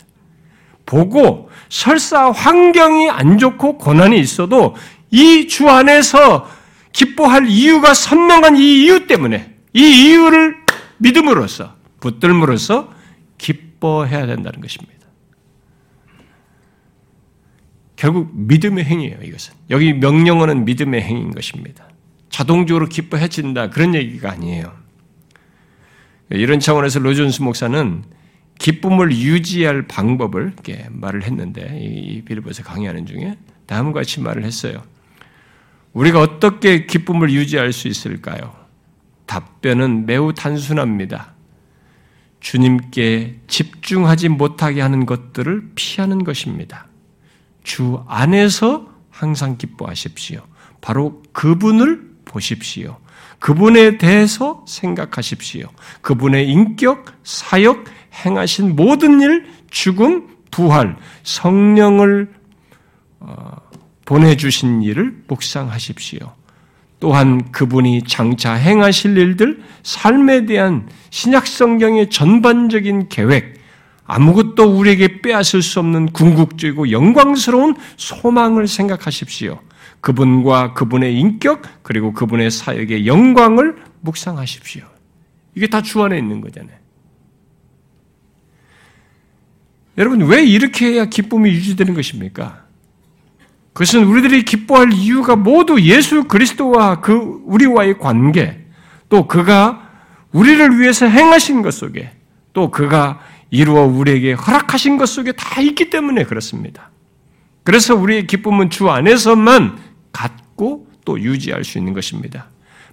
[SPEAKER 1] 보고 설사 환경이 안 좋고 고난이 있어도 이 주 안에서 기뻐할 이유가 선명한 이 이유 때문에 이 이유를 믿음으로써 붙들므로써 기뻐해야 된다는 것입니다. 결국 믿음의 행위예요, 이것은. 여기 명령어는 믿음의 행위인 것입니다. 자동적으로 기뻐해진다 그런 얘기가 아니에요. 이런 차원에서 로존스 목사는 기쁨을 유지할 방법을 이렇게 말을 했는데 이 빌보에서 강의하는 중에 다음과 같이 말을 했어요. 우리가 어떻게 기쁨을 유지할 수 있을까요? 답변은 매우 단순합니다. 주님께 집중하지 못하게 하는 것들을 피하는 것입니다. 주 안에서 항상 기뻐하십시오. 바로 그분을 보십시오. 그분에 대해서 생각하십시오. 그분의 인격, 사역, 행하신 모든 일, 죽음, 부활, 성령을 어, 보내주신 일을 묵상하십시오. 또한 그분이 장차 행하실 일들, 삶에 대한 신약 성경의 전반적인 계획, 아무것도 우리에게 빼앗을 수 없는 궁극적이고 영광스러운 소망을 생각하십시오. 그분과 그분의 인격, 그리고 그분의 사역의 영광을 묵상하십시오. 이게 다 주 안에 있는 거잖아요. 여러분, 왜 이렇게 해야 기쁨이 유지되는 것입니까? 그것은 우리들이 기뻐할 이유가 모두 예수 그리스도와 그 우리와의 관계, 또 그가 우리를 위해서 행하신 것 속에, 또 그가 이루어 우리에게 허락하신 것 속에 다 있기 때문에 그렇습니다. 그래서 우리의 기쁨은 주 안에서만 갖고 또 유지할 수 있는 것입니다.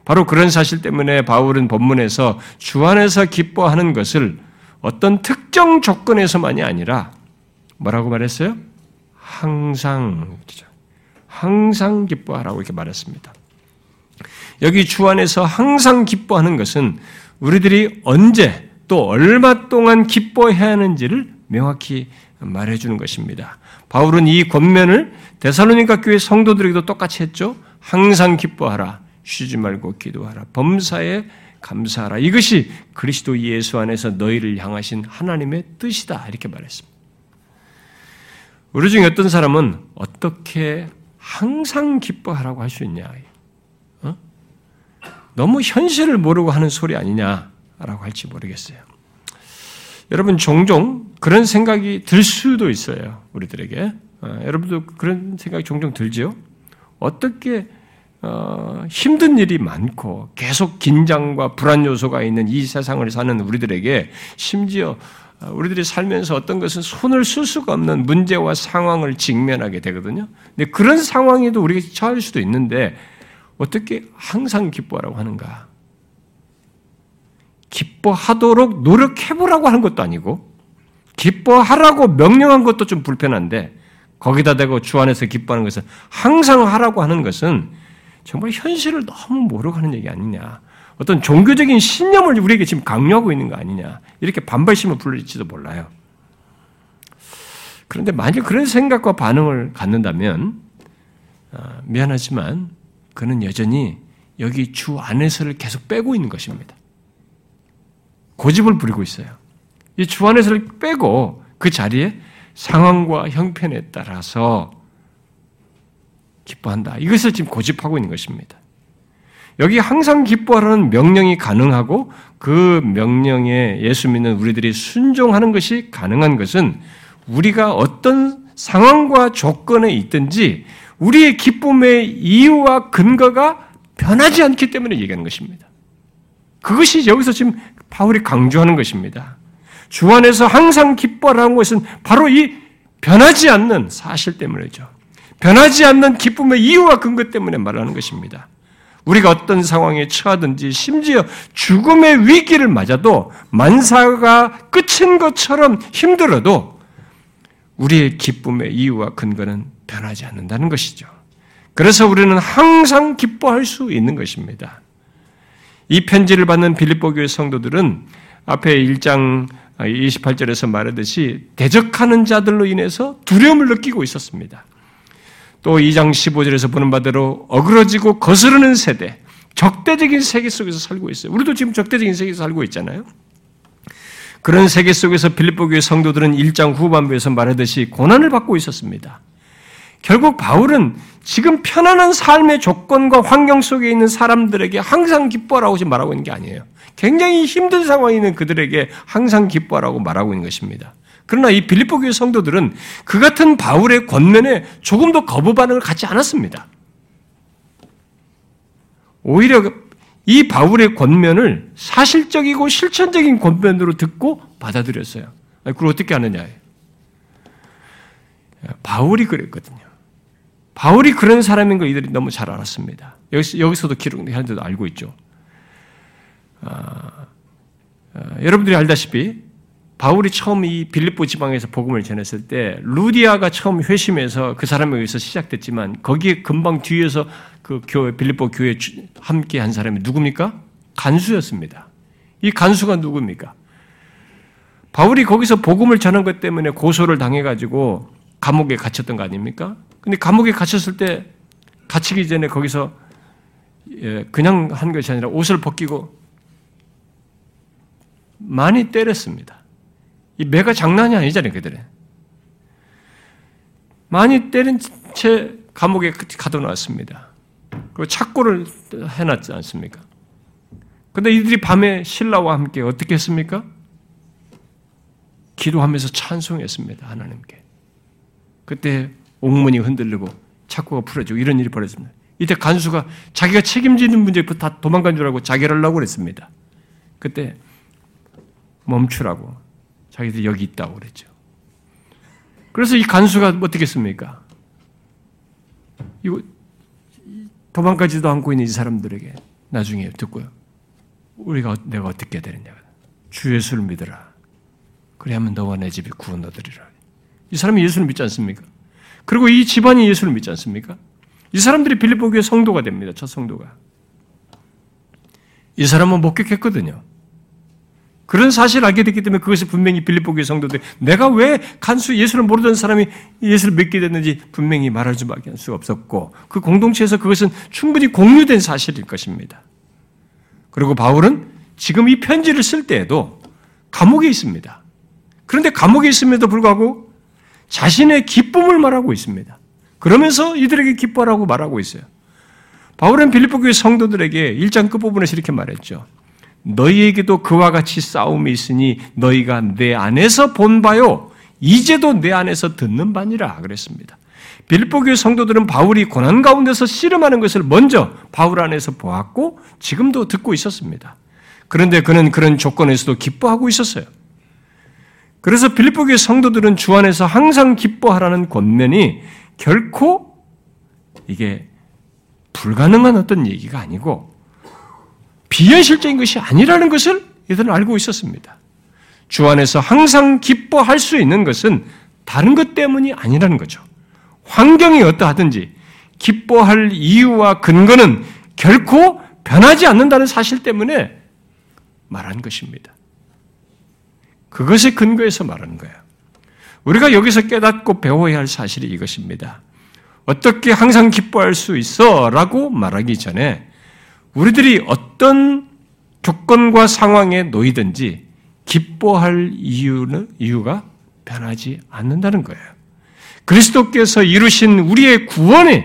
[SPEAKER 1] 바로 그런 사실 때문에 바울은 본문에서 주 안에서 기뻐하는 것을 어떤 특정 조건에서만이 아니라 뭐라고 말했어요? 항상 항상 기뻐하라고 이렇게 말했습니다. 여기 주 안에서 항상 기뻐하는 것은 우리들이 언제 또 얼마 동안 기뻐해야 하는지를 명확히 말해주는 것입니다. 바울은 이 권면을 데살로니가 교회 성도들에게도 똑같이 했죠. 항상 기뻐하라. 쉬지 말고 기도하라. 범사에 감사하라. 이것이 그리스도 예수 안에서 너희를 향하신 하나님의 뜻이다. 이렇게 말했습니다. 우리 중에 어떤 사람은 어떻게 항상 기뻐하라고 할 수 있냐? 어? 너무 현실을 모르고 하는 소리 아니냐 라고 할지 모르겠어요. 여러분 종종 그런 생각이 들 수도 있어요. 우리들에게 어, 여러분도 그런 생각이 종종 들죠. 어떻게 어, 힘든 일이 많고 계속 긴장과 불안 요소가 있는 이 세상을 사는 우리들에게 심지어 우리들이 살면서 어떤 것은 손을 쓸 수가 없는 문제와 상황을 직면하게 되거든요. 근데 그런 상황에도 우리가 처할 수도 있는데 어떻게 항상 기뻐하라고 하는가? 기뻐하도록 노력해보라고 하는 것도 아니고 기뻐하라고 명령한 것도 좀 불편한데 거기다 대고 주 안에서 기뻐하는 것은 항상 하라고 하는 것은 정말 현실을 너무 모르고 하는 얘기 아니냐. 어떤 종교적인 신념을 우리에게 지금 강요하고 있는 거 아니냐. 이렇게 반발심을 불릴지도 몰라요. 그런데 만약 그런 생각과 반응을 갖는다면, 아, 미안하지만, 그는 여전히 여기 주 안에서를 계속 빼고 있는 것입니다. 고집을 부리고 있어요. 이 주 안에서를 빼고 그 자리에 상황과 형편에 따라서 기뻐한다. 이것을 지금 고집하고 있는 것입니다. 여기 항상 기뻐하라는 명령이 가능하고 그 명령에 예수 믿는 우리들이 순종하는 것이 가능한 것은 우리가 어떤 상황과 조건에 있든지 우리의 기쁨의 이유와 근거가 변하지 않기 때문에 얘기하는 것입니다. 그것이 여기서 지금 바울이 강조하는 것입니다. 주 안에서 항상 기뻐하라는 것은 바로 이 변하지 않는 사실 때문이죠. 변하지 않는 기쁨의 이유와 근거 때문에 말하는 것입니다. 우리가 어떤 상황에 처하든지 심지어 죽음의 위기를 맞아도 만사가 끝인 것처럼 힘들어도 우리의 기쁨의 이유와 근거는 변하지 않는다는 것이죠. 그래서 우리는 항상 기뻐할 수 있는 것입니다. 이 편지를 받는 빌립보 교회 성도들은 앞에 1장 28절에서 말하듯이 대적하는 자들로 인해서 두려움을 느끼고 있었습니다. 또 2장 15절에서 보는 바대로 어그러지고 거스르는 세대, 적대적인 세계 속에서 살고 있어요. 우리도 지금 적대적인 세계에서 살고 있잖아요. 그런 세계 속에서 빌립보 교회 성도들은 1장 후반부에서 말하듯이 고난을 받고 있었습니다. 결국 바울은 지금 편안한 삶의 조건과 환경 속에 있는 사람들에게 항상 기뻐하라고 지금 말하고 있는 게 아니에요. 굉장히 힘든 상황에 있는 그들에게 항상 기뻐하라고 말하고 있는 것입니다. 그러나 이 빌립보 교회 성도들은 그 같은 바울의 권면에 조금도 거부 반응을 갖지 않았습니다. 오히려 이 바울의 권면을 사실적이고 실천적인 권면으로 듣고 받아들였어요. 그걸 어떻게 하느냐. 바울이 그랬거든요. 바울이 그런 사람인 걸 이들이 너무 잘 알았습니다. 여기서, 도 기록하는데도 알고 있죠. 아, 아, 여러분들이 알다시피 바울이 처음 이 빌립보 지방에서 복음을 전했을 때 루디아가 처음 회심해서 그 사람에 의해서 시작됐지만 거기에 금방 뒤에서 그 교회 빌립보 교회 함께 한 사람이 누굽니까? 간수였습니다. 이 간수가 누굽니까? 바울이 거기서 복음을 전한 것 때문에 고소를 당해 가지고 감옥에 갇혔던 거 아닙니까? 근데 감옥에 갇혔을 때 갇히기 전에 거기서 예, 그냥 한 것이 아니라 옷을 벗기고 많이 때렸습니다. 이 매가 장난이 아니잖아요, 그들은. 많이 때린 채 감옥에 가둬놨습니다. 그리고 착고를 해놨지 않습니까? 근데 이들이 밤에 신라와 함께 어떻게 했습니까? 기도하면서 찬송했습니다, 하나님께. 그때 옥문이 흔들리고 착고가 풀어지고 이런 일이 벌어집니다. 이때 간수가 자기가 책임지는 문제부터 다 도망간 줄 알고 자결하려고 그랬습니다. 그때 멈추라고 자기들이 여기 있다고 그랬죠. 그래서 이 간수가 어떻게 했습니까? 이거 도망가지도 않고 있는 이 사람들에게 나중에 듣고요. 우리가 내가 어떻게 되느냐? 주 예수를 믿어라. 그래야만 너와 내 집이 구원 얻으리라. 이 사람이 예수를 믿지 않습니까? 그리고 이 집안이 예수를 믿지 않습니까? 이 사람들이 빌립보 교회 성도가 됩니다. 첫 성도가. 이 사람은 목격했거든요. 그런 사실을 알게 됐기 때문에 그것을 분명히 빌립보 교회 성도들 내가 왜 간수 예수를 모르던 사람이 예수를 믿게 됐는지 분명히 말할 수밖에 없었고 그 공동체에서 그것은 충분히 공유된 사실일 것입니다. 그리고 바울은 지금 이 편지를 쓸 때에도 감옥에 있습니다. 그런데 감옥에 있음에도 불구하고 자신의 기쁨을 말하고 있습니다. 그러면서 이들에게 기뻐라고 말하고 있어요. 바울은 빌립보 교회 성도들에게 1장 끝부분에서 이렇게 말했죠. 너희에게도 그와 같이 싸움이 있으니 너희가 내 안에서 본 바요. 이제도 내 안에서 듣는 바니라 그랬습니다. 빌립보 교회 성도들은 바울이 고난 가운데서 씨름하는 것을 먼저 바울 안에서 보았고 지금도 듣고 있었습니다. 그런데 그는 그런 조건에서도 기뻐하고 있었어요. 그래서 빌립보교의 성도들은 주 안에서 항상 기뻐하라는 권면이 결코 이게 불가능한 어떤 얘기가 아니고 비현실적인 것이 아니라는 것을 이들은 알고 있었습니다. 주 안에서 항상 기뻐할 수 있는 것은 다른 것 때문이 아니라는 거죠. 환경이 어떠하든지 기뻐할 이유와 근거는 결코 변하지 않는다는 사실 때문에 말한 것입니다. 그것의 근거에서 말하는 거예요. 우리가 여기서 깨닫고 배워야 할 사실이 이것입니다. 어떻게 항상 기뻐할 수 있어? 라고 말하기 전에 우리들이 어떤 조건과 상황에 놓이든지 기뻐할 이유는, 이유가 변하지 않는다는 거예요. 그리스도께서 이루신 우리의 구원이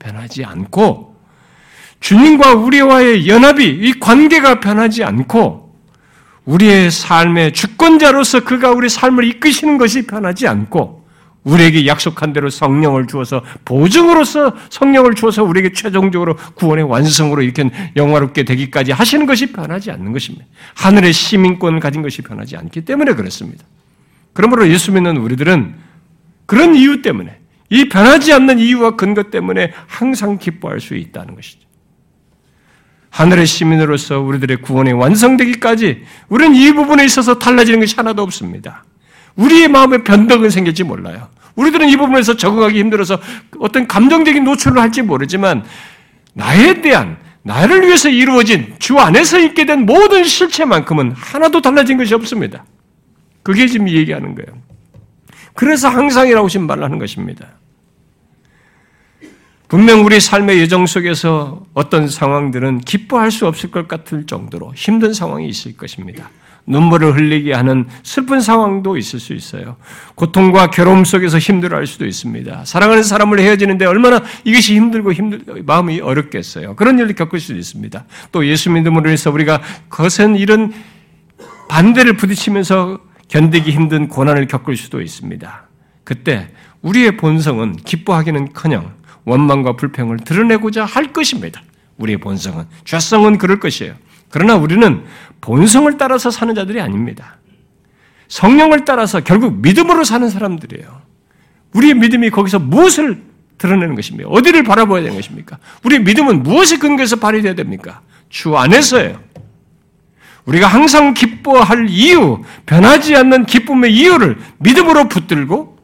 [SPEAKER 1] 변하지 않고 주님과 우리와의 연합이 이 관계가 변하지 않고 우리의 삶의 주권자로서 그가 우리 삶을 이끄시는 것이 변하지 않고 우리에게 약속한 대로 성령을 주어서 보증으로서 성령을 주어서 우리에게 최종적으로 구원의 완성으로 이렇게 영화롭게 되기까지 하시는 것이 변하지 않는 것입니다. 하늘의 시민권을 가진 것이 변하지 않기 때문에 그렇습니다. 그러므로 예수 믿는 우리들은 그런 이유 때문에 이 변하지 않는 이유와 근거 때문에 항상 기뻐할 수 있다는 것이죠. 하늘의 시민으로서 우리들의 구원이 완성되기까지 우리는 이 부분에 있어서 달라지는 것이 하나도 없습니다. 우리의 마음에 변덕은 생길지 몰라요. 우리들은 이 부분에서 적응하기 힘들어서 어떤 감정적인 노출을 할지 모르지만 나에 대한 나를 위해서 이루어진 주 안에서 있게 된 모든 실체만큼은 하나도 달라진 것이 없습니다. 그게 지금 얘기하는 거예요. 그래서 항상이라고 지금 말하는 것입니다. 분명 우리 삶의 예정 속에서 어떤 상황들은 기뻐할 수 없을 것 같을 정도로 힘든 상황이 있을 것입니다. 눈물을 흘리게 하는 슬픈 상황도 있을 수 있어요. 고통과 괴로움 속에서 힘들어할 수도 있습니다. 사랑하는 사람을 헤어지는데 얼마나 이것이 힘들고 힘들 마음이 어렵겠어요. 그런 일을 겪을 수도 있습니다. 또 예수 믿음으로 해서 우리가 거센 이런 반대를 부딪히면서 견디기 힘든 고난을 겪을 수도 있습니다. 그때 우리의 본성은 기뻐하기는커녕 원망과 불평을 드러내고자 할 것입니다. 우리의 본성은 죄성은 그럴 것이에요. 그러나 우리는 본성을 따라서 사는 자들이 아닙니다. 성령을 따라서 결국 믿음으로 사는 사람들이에요. 우리의 믿음이 거기서 무엇을 드러내는 것입니까? 어디를 바라봐야 되는 것입니까? 우리의 믿음은 무엇에 근거해서 발휘되어야 됩니까? 주 안에서예요. 우리가 항상 기뻐할 이유, 변하지 않는 기쁨의 이유를 믿음으로 붙들고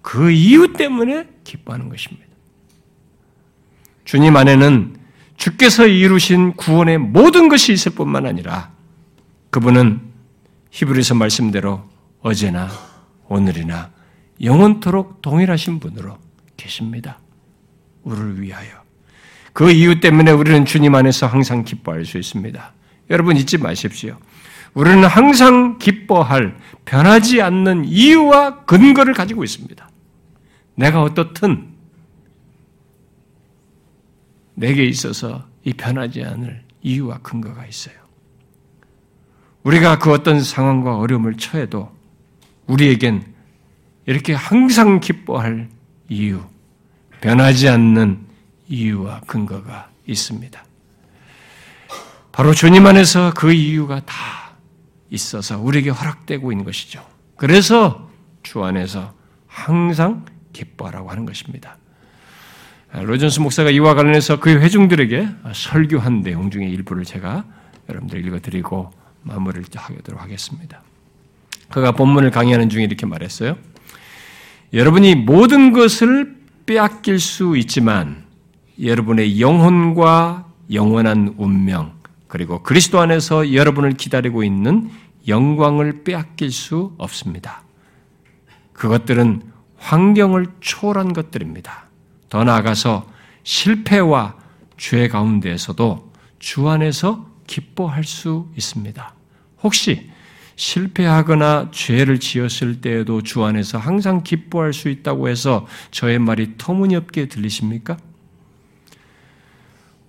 [SPEAKER 1] 그 이유 때문에 기뻐하는 것입니다. 주님 안에는 주께서 이루신 구원의 모든 것이 있을 뿐만 아니라 그분은 히브리서 말씀대로 어제나 오늘이나 영원토록 동일하신 분으로 계십니다. 우리를 위하여. 그 이유 때문에 우리는 주님 안에서 항상 기뻐할 수 있습니다. 여러분 잊지 마십시오. 우리는 항상 기뻐할 변하지 않는 이유와 근거를 가지고 있습니다. 내가 어떻든 내게 있어서 이 변하지 않을 이유와 근거가 있어요. 우리가 그 어떤 상황과 어려움을 처해도 우리에겐 이렇게 항상 기뻐할 이유, 변하지 않는 이유와 근거가 있습니다. 바로 주님 안에서 그 이유가 다 있어서 우리에게 허락되고 있는 것이죠. 그래서 주 안에서 항상 기뻐하라고 하는 것입니다. 로전스 목사가 이와 관련해서 그 회중들에게 설교한 내용 중에 일부를 제가 여러분들 읽어드리고 마무리를 하도록 하겠습니다. 그가 본문을 강의하는 중에 이렇게 말했어요. 여러분이 모든 것을 빼앗길 수 있지만 여러분의 영혼과 영원한 운명 그리고 그리스도 안에서 여러분을 기다리고 있는 영광을 빼앗길 수 없습니다. 그것들은 환경을 초월한 것들입니다. 더 나아가서 실패와 죄 가운데에서도 주 안에서 기뻐할 수 있습니다. 혹시 실패하거나 죄를 지었을 때에도 주 안에서 항상 기뻐할 수 있다고 해서 저의 말이 터무니없게 들리십니까?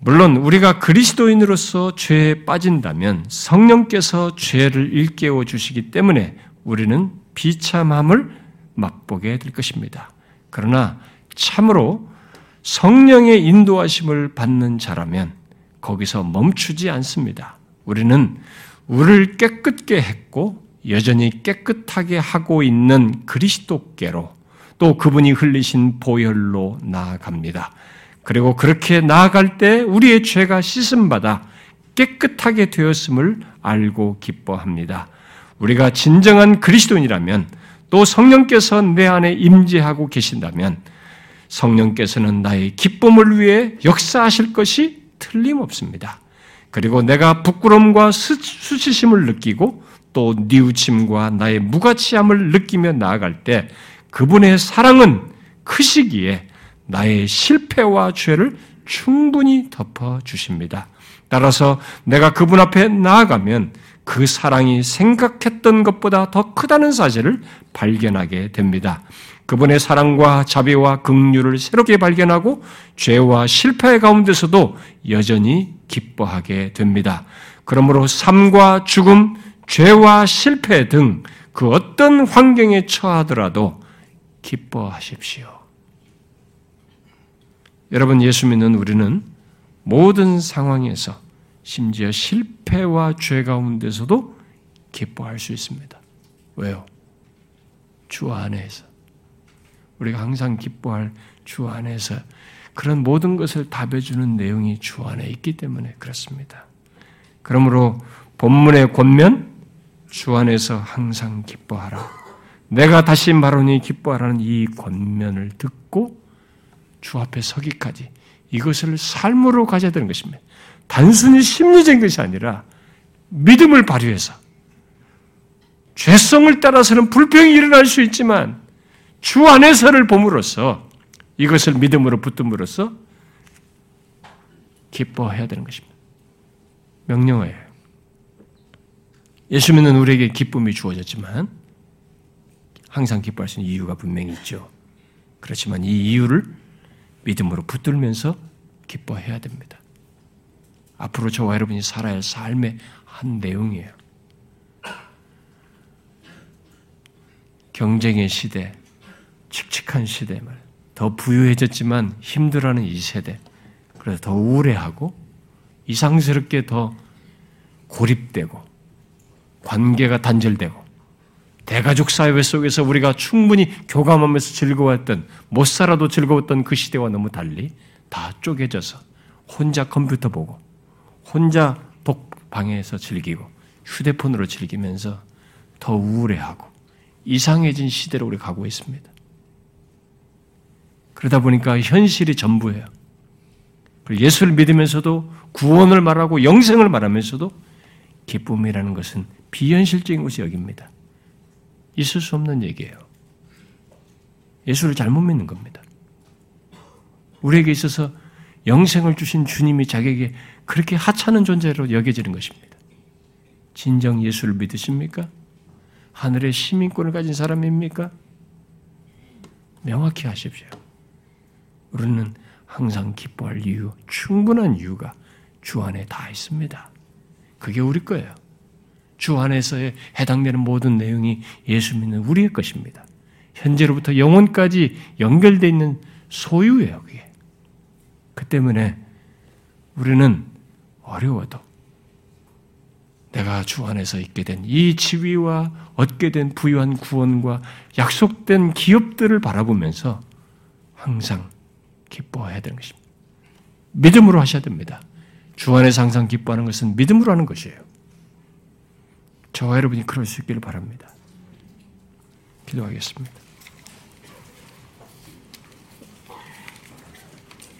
[SPEAKER 1] 물론 우리가 그리스도인으로서 죄에 빠진다면 성령께서 죄를 일깨워 주시기 때문에 우리는 비참함을 맛보게 될 것입니다. 그러나 참으로 성령의 인도하심을 받는 자라면 거기서 멈추지 않습니다. 우리는 우리를 깨끗게 했고 여전히 깨끗하게 하고 있는 그리스도께로 또 그분이 흘리신 보혈로 나아갑니다. 그리고 그렇게 나아갈 때 우리의 죄가 씻음받아 깨끗하게 되었음을 알고 기뻐합니다. 우리가 진정한 그리스도인이라면 또 성령께서 내 안에 임재하고 계신다면 성령께서는 나의 기쁨을 위해 역사하실 것이 틀림없습니다. 그리고 내가 부끄러움과 수치심을 느끼고 또 뉘우침과 나의 무가치함을 느끼며 나아갈 때 그분의 사랑은 크시기에 나의 실패와 죄를 충분히 덮어 주십니다. 따라서 내가 그분 앞에 나아가면 그 사랑이 생각했던 것보다 더 크다는 사실을 발견하게 됩니다. 그분의 사랑과 자비와 긍휼을 새롭게 발견하고 죄와 실패 가운데서도 여전히 기뻐하게 됩니다. 그러므로 삶과 죽음, 죄와 실패 등 그 어떤 환경에 처하더라도 기뻐하십시오. 여러분 예수 믿는 우리는 모든 상황에서 심지어 실패와 죄 가운데서도 기뻐할 수 있습니다. 왜요? 주 안에서. 우리가 항상 기뻐할 주 안에서 그런 모든 것을 답해주는 내용이 주 안에 있기 때문에 그렇습니다. 그러므로 본문의 권면 주 안에서 항상 기뻐하라. 내가 다시 말하니 기뻐하라는 이 권면을 듣고 주 앞에 서기까지 이것을 삶으로 가져야 되는 것입니다. 단순히 심리적인 것이 아니라 믿음을 발휘해서 죄성을 따라서는 불평이 일어날 수 있지만 주 안에서를 봄으로써 이것을 믿음으로 붙듦으로써 기뻐해야 되는 것입니다. 명령어예요. 예수 믿는 우리에게 기쁨이 주어졌지만 항상 기뻐할 수 있는 이유가 분명히 있죠. 그렇지만 이 이유를 믿음으로 붙들면서 기뻐해야 됩니다. 앞으로 저와 여러분이 살아야 할 삶의 한 내용이에요. 경쟁의 시대, 칙칙한 시대 말, 더 부유해졌지만 힘들어하는 이 세대, 그래서 더 우울해하고 이상스럽게 더 고립되고 관계가 단절되고 대가족 사회 속에서 우리가 충분히 교감하면서 즐거웠던 못 살아도 즐거웠던 그 시대와 너무 달리 다 쪼개져서 혼자 컴퓨터 보고 혼자 독방에서 즐기고 휴대폰으로 즐기면서 더 우울해하고 이상해진 시대로 우리 가고 있습니다. 그러다 보니까 현실이 전부예요. 예수를 믿으면서도 구원을 말하고 영생을 말하면서도 기쁨이라는 것은 비현실적인 것이 여깁니다. 있을 수 없는 얘기예요. 예수를 잘못 믿는 겁니다. 우리에게 있어서 영생을 주신 주님이 자기에게 그렇게 하찮은 존재로 여겨지는 것입니다. 진정 예수를 믿으십니까? 하늘의 시민권을 가진 사람입니까? 명확히 하십시오. 우리는 항상 기뻐할 이유, 충분한 이유가 주 안에 다 있습니다. 그게 우리 거예요. 주 안에서 해당되는 모든 내용이 예수 믿는 우리의 것입니다. 현재로부터 영혼까지 연결되어 있는 소유예요, 그게. 그 때문에 우리는 어려워도 내가 주 안에서 있게 된 이 지위와 얻게 된 부유한 구원과 약속된 기업들을 바라보면서 항상 기뻐해야 되는 것입니다. 믿음으로 하셔야 됩니다. 주 안에서 항상 기뻐하는 것은 믿음으로 하는 것이에요. 저와 여러분이 그럴 수 있기를 바랍니다. 기도하겠습니다.